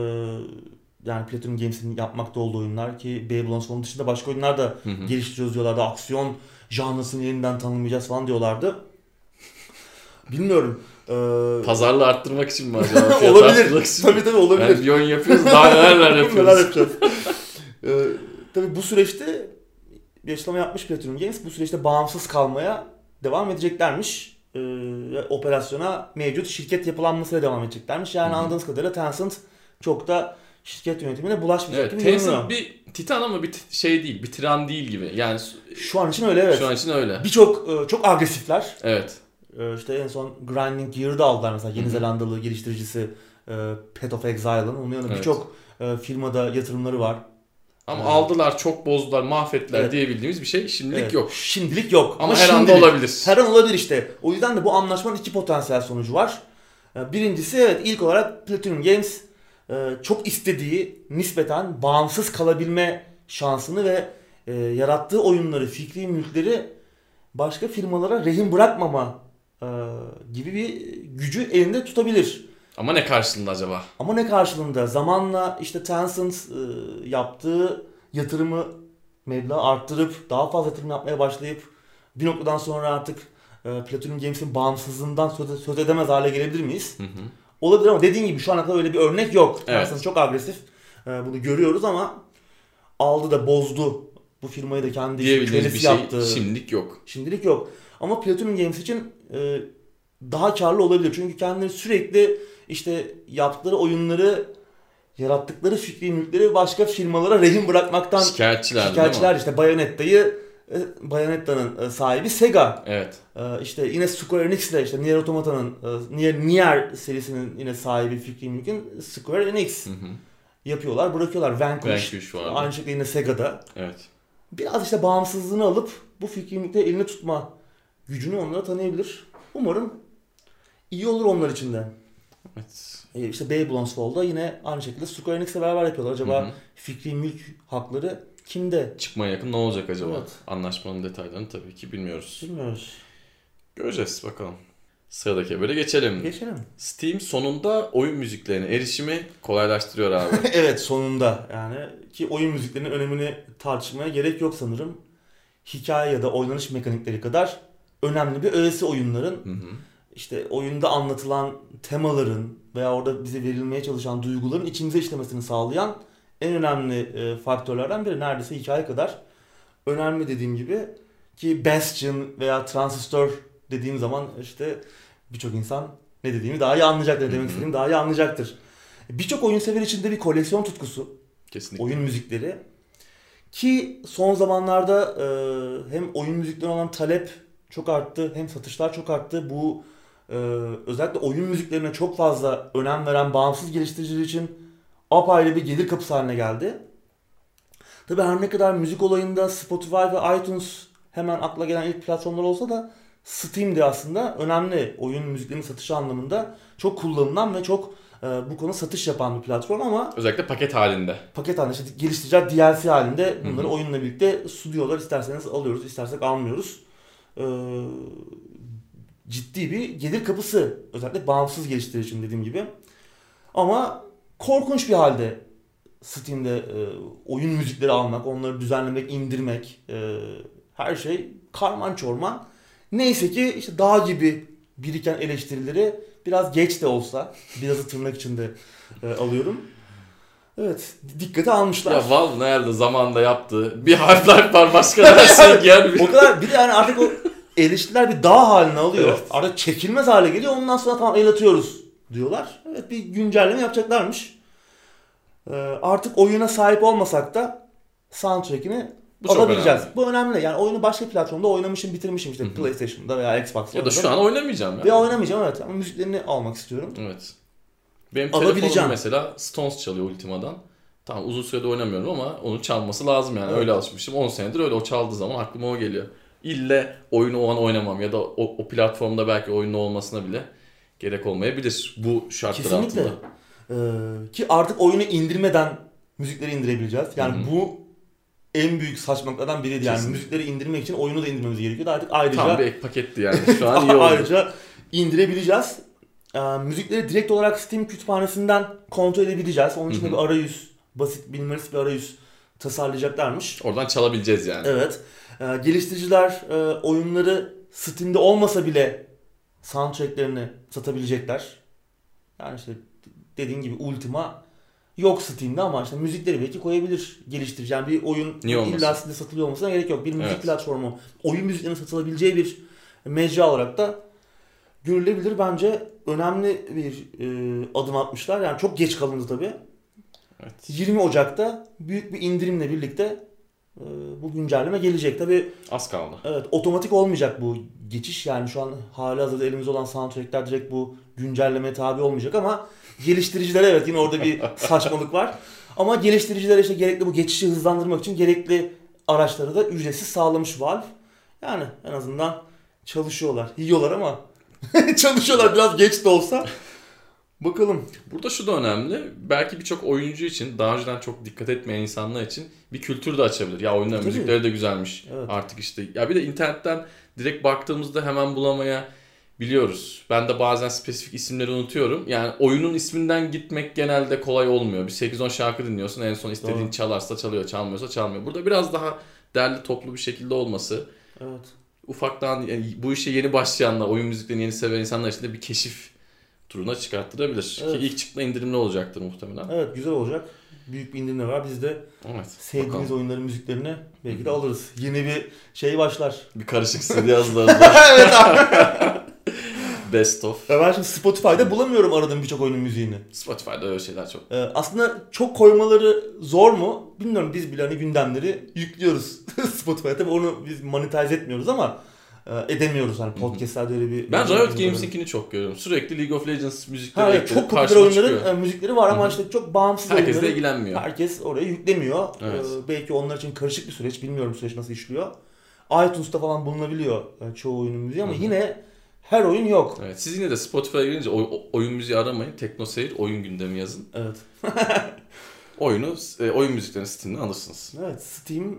A: yani Platinum Games'in yapmakta olduğu oyunlar ki Babylon's Fall'un dışında başka oyunlar da
B: Hı hı.
A: geliştiriyoruz diyorlardı. Aksiyon janrasını yeniden tanımlayacağız falan diyorlardı. Bilmiyorum. Ee,
B: Pazarlığı arttırmak için mi acaba?
A: Olabilir.
B: için
A: Tabii tabii olabilir.
B: Yani bir oyun yapıyoruz daha neler neler
A: Neler
B: yapıyoruz.
A: yapacağız? ee, tabii bu süreçte bir açıklama yapmış Platinum Games. Bu süreçte bağımsız kalmaya devam edeceklermiş. Ee, operasyona mevcut şirket yapılanmasıyla devam edeceklermiş. Yani
B: Hı hı.
A: anladığınız kadarıyla Tencent çok da şirket yönetimine bulaşmayacak
B: Evet,
A: gibi görünüyor.
B: Tencent bir titan ama bir şey değil, bir tiran değil gibi. Yani
A: Şu an için öyle evet.
B: şu an için öyle.
A: Birçok e, çok agresifler.
B: Evet.
A: Ee, işte en son Grinding Gear'ı da aldılar mesela Yeni
B: Hı hı.
A: Zelandalı geliştiricisi e, Path of Exile'ın. Onun yanında
B: Evet.
A: birçok e, firmada yatırımları var.
B: Ama
A: Evet.
B: aldılar, çok bozdular, mahvettiler
A: Evet.
B: diyebildiğimiz bir şey şimdilik
A: Evet,
B: yok.
A: Şimdilik yok.
B: Ama, her anda
A: şimdilik.
B: olabilir.
A: Her an olabilir işte. O yüzden de bu anlaşmanın iki potansiyel sonucu var. Ee, Birincisi evet ilk olarak Platinum Games e, çok istediği nispeten bağımsız kalabilme şansını ve e, yarattığı oyunları, fikri mülkleri başka firmalara rehin bırakmama e, gibi bir gücü elinde tutabilir.
B: Ama ne karşılığında acaba?
A: Ama ne karşılığında? Zamanla işte Tencent e, yaptığı yatırımı meblağ arttırıp daha fazla yatırım yapmaya başlayıp bir noktadan sonra artık e, Platinum Games'in bağımsızlığından söz, söz edemez hale gelebilir miyiz?
B: Hı hı.
A: Olabilir ama dediğin gibi şu ana kadar öyle bir örnek yok.
B: Evet.
A: Tencent çok agresif. E, bunu görüyoruz ama aldı da bozdu. Bu firmayı da kendi
B: bir şey
A: yaptı.
B: şimdilik yok.
A: Şimdilik yok. Ama Platinum Games için e, daha karlı olabilir. Çünkü kendileri sürekli işte yaptıkları oyunları, yarattıkları fikri mülkleri başka firmalara rehin bırakmaktan
B: Şikayetçiler
A: şikayetçiler. işte Bayonetta'yı e, Bayonetta'nın e, sahibi Sega.
B: Evet.
A: E, işte yine Square Enix ile işte Nier Automata'nın Nier, Nier serisinin yine sahibi fikri mülkün Square Enix
B: Hı hı.
A: yapıyorlar, bırakıyorlar. Vanquish,
B: Vanquish vardı.
A: aynı şekilde yine Sega'da.
B: Evet.
A: Biraz işte bağımsızlığını alıp bu fikri mülkte eline tutma gücünü onlara tanıyabilir. Umarım iyi olur onlar için de.
B: Evet.
A: E işte Babylon's Fall'da yine aynı şekilde Square Enix'le beraber yapıyorlar. Acaba
B: Hı hı.
A: fikri mülk hakları kimde?
B: Çıkmaya yakın ne olacak acaba?
A: Evet.
B: Anlaşmanın detaylarını tabii ki bilmiyoruz.
A: Bilmiyoruz.
B: Göreceğiz bakalım. Sıradaki habere geçelim.
A: Geçelim.
B: Steam sonunda oyun müziklerine erişimi kolaylaştırıyor abi.
A: evet sonunda yani ki oyun müziklerinin önemini tartışmaya gerek yok sanırım. Hikaye ya da oynanış mekanikleri kadar önemli bir öğesi oyunların.
B: Hı hı.
A: İşte oyunda anlatılan temaların veya orada bize verilmeye çalışan duyguların içimize işlemesini sağlayan en önemli e, faktörlerden biri. Neredeyse hikaye kadar önemli dediğim gibi. Ki Bastion veya Transistor dediğim zaman işte birçok insan ne dediğimi daha iyi anlayacaktır. Demek
B: hı.
A: istediğimi daha iyi anlayacaktır. Birçok oyun sever içinde bir koleksiyon tutkusu
B: Kesinlikle.
A: oyun müzikleri. Ki son zamanlarda e, hem oyun müziklerine olan talep çok arttı hem satışlar çok arttı. Bu e, özellikle oyun müziklerine çok fazla önem veren bağımsız geliştiriciler için apayrı bir gelir kapısı haline geldi. Tabi her ne kadar müzik olayında Spotify ve iTunes hemen akla gelen ilk platformlar olsa da Steam de aslında önemli oyun müziklerinin satışı anlamında çok kullanılan ve çok e, bu konu satış yapan bir platform ama
B: Özellikle paket halinde.
A: paket halinde işte geliştiriciler DLC halinde bunları
B: Hı hı.
A: oyunla birlikte sunuyorlar. İsterseniz alıyoruz, istersek almıyoruz. Ee, ciddi bir gelir kapısı. Özellikle bağımsız geliştirici için dediğim gibi. Ama korkunç bir halde Steam'de e, oyun müzikleri almak, onları düzenlemek, indirmek, e, her şey karman çorman. Neyse ki işte dağ gibi biriken eleştirileri biraz geç de olsa, birazı tırnak içinde e, alıyorum. Evet, dikkate almışlar.
B: Ya Valve nerede zamanında yaptı? Bir Half-Life var başka her şey gelmiyor.
A: o kadar bir de yani artık o eleştiriler bir dağ haline alıyor.
B: Evet.
A: Artık çekilmez hale geliyor. Ondan sonra tamam el atıyoruz diyorlar. Evet bir güncelleme yapacaklarmış. Ee, artık oyuna sahip olmasak da soundtrack'ini
B: Bu
A: alabileceğiz. Bu önemli. Yani oyunu başka platformda oynamışım, bitirmişim işte
B: Hı hı.
A: PlayStation'da veya Xbox'ta.
B: Ya da şu an oynamayacağım ya.
A: Ya oynamayacağım evet ama müziklerini almak istiyorum.
B: Evet. Benim telefonum mesela Stones çalıyor Ultima'dan. Tamam uzun süredir oynamıyorum ama onu çalması lazım yani.
A: Evet.
B: Öyle alışmışım. 10 senedir öyle o çaldığı zaman aklıma o geliyor. İlle oyunu o an oynamam ya da o, o platformda belki oyunun olmasına bile gerek olmayabilir bu şartlar
A: Kesinlikle.
B: altında.
A: Ee, ki artık oyunu indirmeden müzikleri indirebileceğiz. Yani
B: Hı hı.
A: bu en büyük saçmalıklardan biriydi. Yani
B: Kesinlikle.
A: müzikleri indirmek için oyunu da indirmemiz gerekiyordu. Artık ayrıca
B: Tam bir ek paketti yani. Şu an iyi oldu.
A: ayrıca indirebileceğiz. Ee, müzikleri direkt olarak Steam kütüphanesinden kontrol edebileceğiz. Onun için bir arayüz, basit minimalist bir arayüz tasarlayacaklarmış.
B: Oradan çalabileceğiz yani.
A: Evet. Ee, geliştiriciler e, oyunları Steam'de olmasa bile soundtracklerini satabilecekler. Yani işte dediğin gibi Ultima yok Steam'de ama işte müzikleri belki koyabilir geliştirici. Yani bir oyun illa Steam'de satılıyor olmasına gerek yok. Bir müzik
B: Evet.
A: platformu oyun müziklerinin satılabileceği bir mecra olarak da görülebilir. Bence önemli bir e, adım atmışlar. Yani çok geç kalındı tabii.
B: Evet.
A: 20 Ocak'ta büyük bir indirimle birlikte bu güncelleme gelecek. Tabii
B: Az kaldı.
A: evet otomatik olmayacak bu geçiş. Yani şu an hali hazırda elimizde olan soundtrackler direkt bu güncellemeye tabi olmayacak ama geliştiricilere evet yine orada bir saçmalık var. Ama geliştiricilere işte gerekli bu geçişi hızlandırmak için gerekli araçları da ücretsiz sağlamış Valve. Yani en azından çalışıyorlar. Yiyorlar ama çalışıyorlar biraz geç de olsa. Bakalım.
B: Burada şu da önemli. Belki birçok oyuncu için daha önceden çok dikkat etmeyen insanlar için bir kültür de açabilir. Ya oyunların
A: Tabii.
B: müzikleri de güzelmiş.
A: Evet.
B: Artık işte ya bir de internetten direkt baktığımızda hemen bulamaya biliyoruz. Ben de bazen spesifik isimleri unutuyorum. Yani oyunun isminden gitmek genelde kolay olmuyor. Bir 8-10 şarkı dinliyorsun en son istediğin
A: Doğru.
B: çalarsa çalıyor, çalmıyorsa çalmıyor. Burada biraz daha derli toplu bir şekilde olması
A: Evet.
B: ufaktan yani bu işe yeni başlayanlar, oyun müziklerini yeni seven insanlar için de bir keşif turuna çıkarttırabilir.
A: Evet.
B: Ki ilk çıktığında indirimli olacaktır muhtemelen.
A: Evet güzel olacak. Büyük bir indirim de var. Biz de
B: Evet.
A: sevdiğimiz
B: bakalım.
A: oyunların müziklerini belki de alırız. Yeni bir şey başlar.
B: Bir karışık CD yazdılar.
A: evet abi.
B: Best of.
A: Ya ben şimdi Spotify'da bulamıyorum aradığım birçok oyunun müziğini.
B: Spotify'da öyle şeyler çok.
A: Ee, aslında çok koymaları zor mu? Bilmiyorum biz bile hani gündemleri yüklüyoruz Spotify'a. Tabii onu biz monetize etmiyoruz ama edemiyoruz hani podcastlerde öyle bir...
B: Ben Riot Games'inkini çok görüyorum. Sürekli League of Legends müzikleri
A: Ha, evet, çok popüler oyunların
B: çıkıyor.
A: e, müzikleri var ama işte çok bağımsız
B: Herkes de
A: oyunların
B: ilgilenmiyor.
A: herkes oraya yüklemiyor.
B: Evet.
A: Ee, belki onlar için karışık bir süreç. Bilmiyorum süreç nasıl işliyor. iTunes'ta falan bulunabiliyor e, çoğu oyunun müziği ama
B: Hı hı.
A: yine her oyun yok.
B: Evet, siz yine de Spotify'a girince oy- oyun müziği aramayın. Tekno Seyir oyun gündemi yazın.
A: Evet.
B: Oyunu, e, oyun müziklerini Steam'den alırsınız.
A: Evet Steam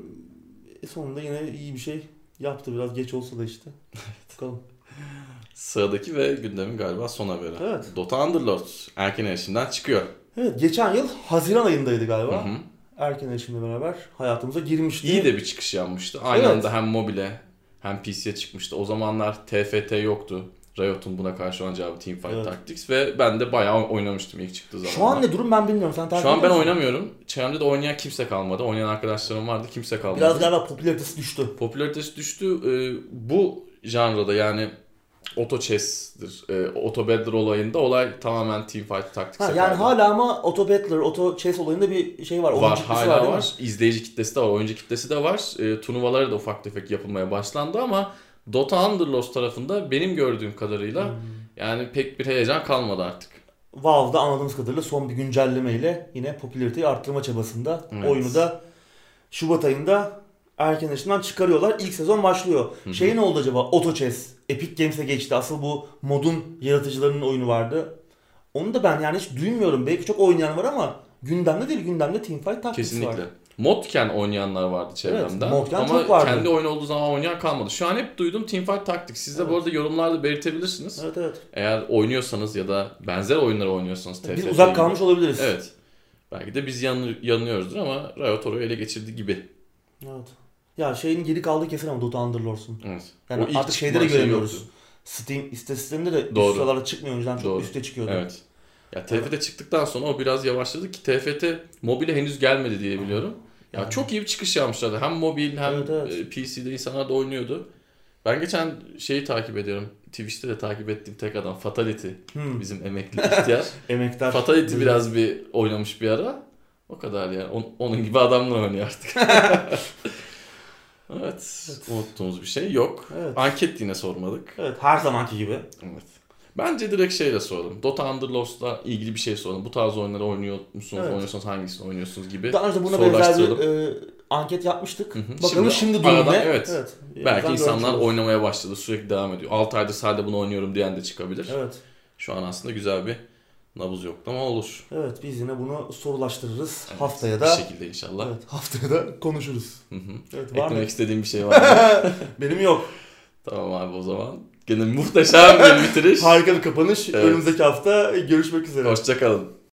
A: sonunda yine iyi bir şey yaptı. Biraz geç olsa da işte. Bakalım.
B: Sıradaki ve gündemin galiba son haberi.
A: Evet.
B: Dota Underlord erken erişimden çıkıyor.
A: Evet geçen yıl Haziran ayındaydı galiba.
B: Hı hı.
A: Erken erişimle beraber hayatımıza girmişti.
B: İyi de bir çıkış yapmıştı. Aynı
A: Evet.
B: anda hem mobile hem PC'ye çıkmıştı. O zamanlar TFT yoktu. Riot'un buna karşı olan cevabı Teamfight
A: Evet.
B: Tactics ve ben de bayağı oynamıştım ilk çıktığı zaman.
A: Şu an ne durum ben bilmiyorum. Sen takip
B: Şu an ben oynamıyorum. Çevremde de oynayan kimse kalmadı. Oynayan arkadaşlarım vardı. Kimse kalmadı.
A: Biraz galiba popülaritesi düştü.
B: Popülaritesi düştü. Ee, bu janrada yani Auto Chess'dir. E, Auto Battler olayında olay tamamen Teamfight Tactics'e
A: Ha, yani
B: kaydı.
A: hala ama Auto Battler, Auto Chess olayında bir şey var.
B: var hala
A: mi?
B: var. İzleyici kitlesi de var, oyuncu kitlesi de var. E, turnuvaları da ufak tefek yapılmaya başlandı ama Dota Underlords tarafında benim gördüğüm kadarıyla
A: Hmm.
B: yani pek bir heyecan kalmadı artık.
A: Valve'da anladığımız kadarıyla son bir güncellemeyle yine popülariteyi arttırma çabasında.
B: Evet.
A: Oyunu da Şubat ayında erken erişimden çıkarıyorlar. İlk sezon başlıyor.
B: Hı hı.
A: Şey ne oldu acaba? Auto Chess. Epic Games'e geçti. Asıl bu modun yaratıcılarının oyunu vardı. Onu da ben yani hiç duymuyorum. Belki çok oynayan var ama gündemde değil. Gündemde Teamfight Tactics
B: Kesinlikle.
A: var.
B: Modken oynayanlar vardı çevremden.
A: Modken
B: Ama
A: çok vardı.
B: kendi oyunu olduğu zaman oynayan kalmadı. Şu an hep duydum Teamfight Tactics. Siz de bu
A: Evet.
B: arada yorumlarda belirtebilirsiniz.
A: Evet evet.
B: Eğer oynuyorsanız ya da benzer oyunları oynuyorsanız
A: Biz
B: TFT
A: uzak
B: gibi.
A: kalmış olabiliriz.
B: Evet. Belki de biz yanı- yanılıyoruzdur ama Riot orayı ele geçirdi gibi.
A: Evet. Ya şeyin geri kaldığı kesin ama Dota Underlords'un.
B: Evet.
A: Yani
B: O
A: artık şeyde de
B: şey
A: göremiyoruz.
B: yoktu.
A: Steam istatistiklerinde de
B: Doğru.
A: üst sıralarda çıkmıyor. Önceden çok
B: Doğru.
A: üste çıkıyordu.
B: Evet. Ya TFT çıktıktan sonra o biraz yavaşladı ki TFT mobile henüz gelmedi diye biliyorum. Ya
A: Yani.
B: çok iyi bir çıkış yapmışlardı. Hem mobil hem
A: Evet, evet.
B: e, PC'de insanlar da oynuyordu. Ben geçen şeyi takip ediyorum. Twitch'te de takip ettiğim tek adam Fatality.
A: Hmm.
B: Bizim emekli ihtiyar.
A: Emektar.
B: Fatality biraz bir oynamış bir ara. O kadar yani. On- onun gibi adamlar oynuyor artık. evet. Unuttuğumuz bir şey yok.
A: Evet.
B: Anket yine sormadık.
A: Evet her zamanki gibi.
B: Evet. Bence direkt şeyle soralım. Dota Underlords'la ilgili bir şey soralım. Bu tarz oyunları oynuyor musunuz?
A: Evet.
B: Oynuyorsanız hangisini oynuyorsunuz gibi.
A: Daha önce buna benzer bir e, anket yapmıştık.
B: Hı hı.
A: Bakalım şimdi,
B: Şimdi
A: durum
B: aradan
A: ne?
B: evet.
A: Bizden
B: Belki insanlar oynamaya başladı. Sürekli devam ediyor. 6 aydır sadece bunu oynuyorum diyen de çıkabilir.
A: Evet.
B: Şu an aslında güzel bir nabız yoklama olur.
A: Evet biz yine bunu sorulaştırırız.
B: Evet,
A: Haftaya
B: Bir
A: da
B: şekilde inşallah.
A: Evet, haftaya da konuşuruz.
B: Hı hı.
A: Evet, var mı?
B: Eklemek istediğim bir şey var mı?
A: Benim yok.
B: tamam abi o zaman. Gene muhteşem bir bitiriş.
A: Harika bir kapanış.
B: Evet.
A: Önümüzdeki hafta görüşmek üzere.
B: Hoşçakalın.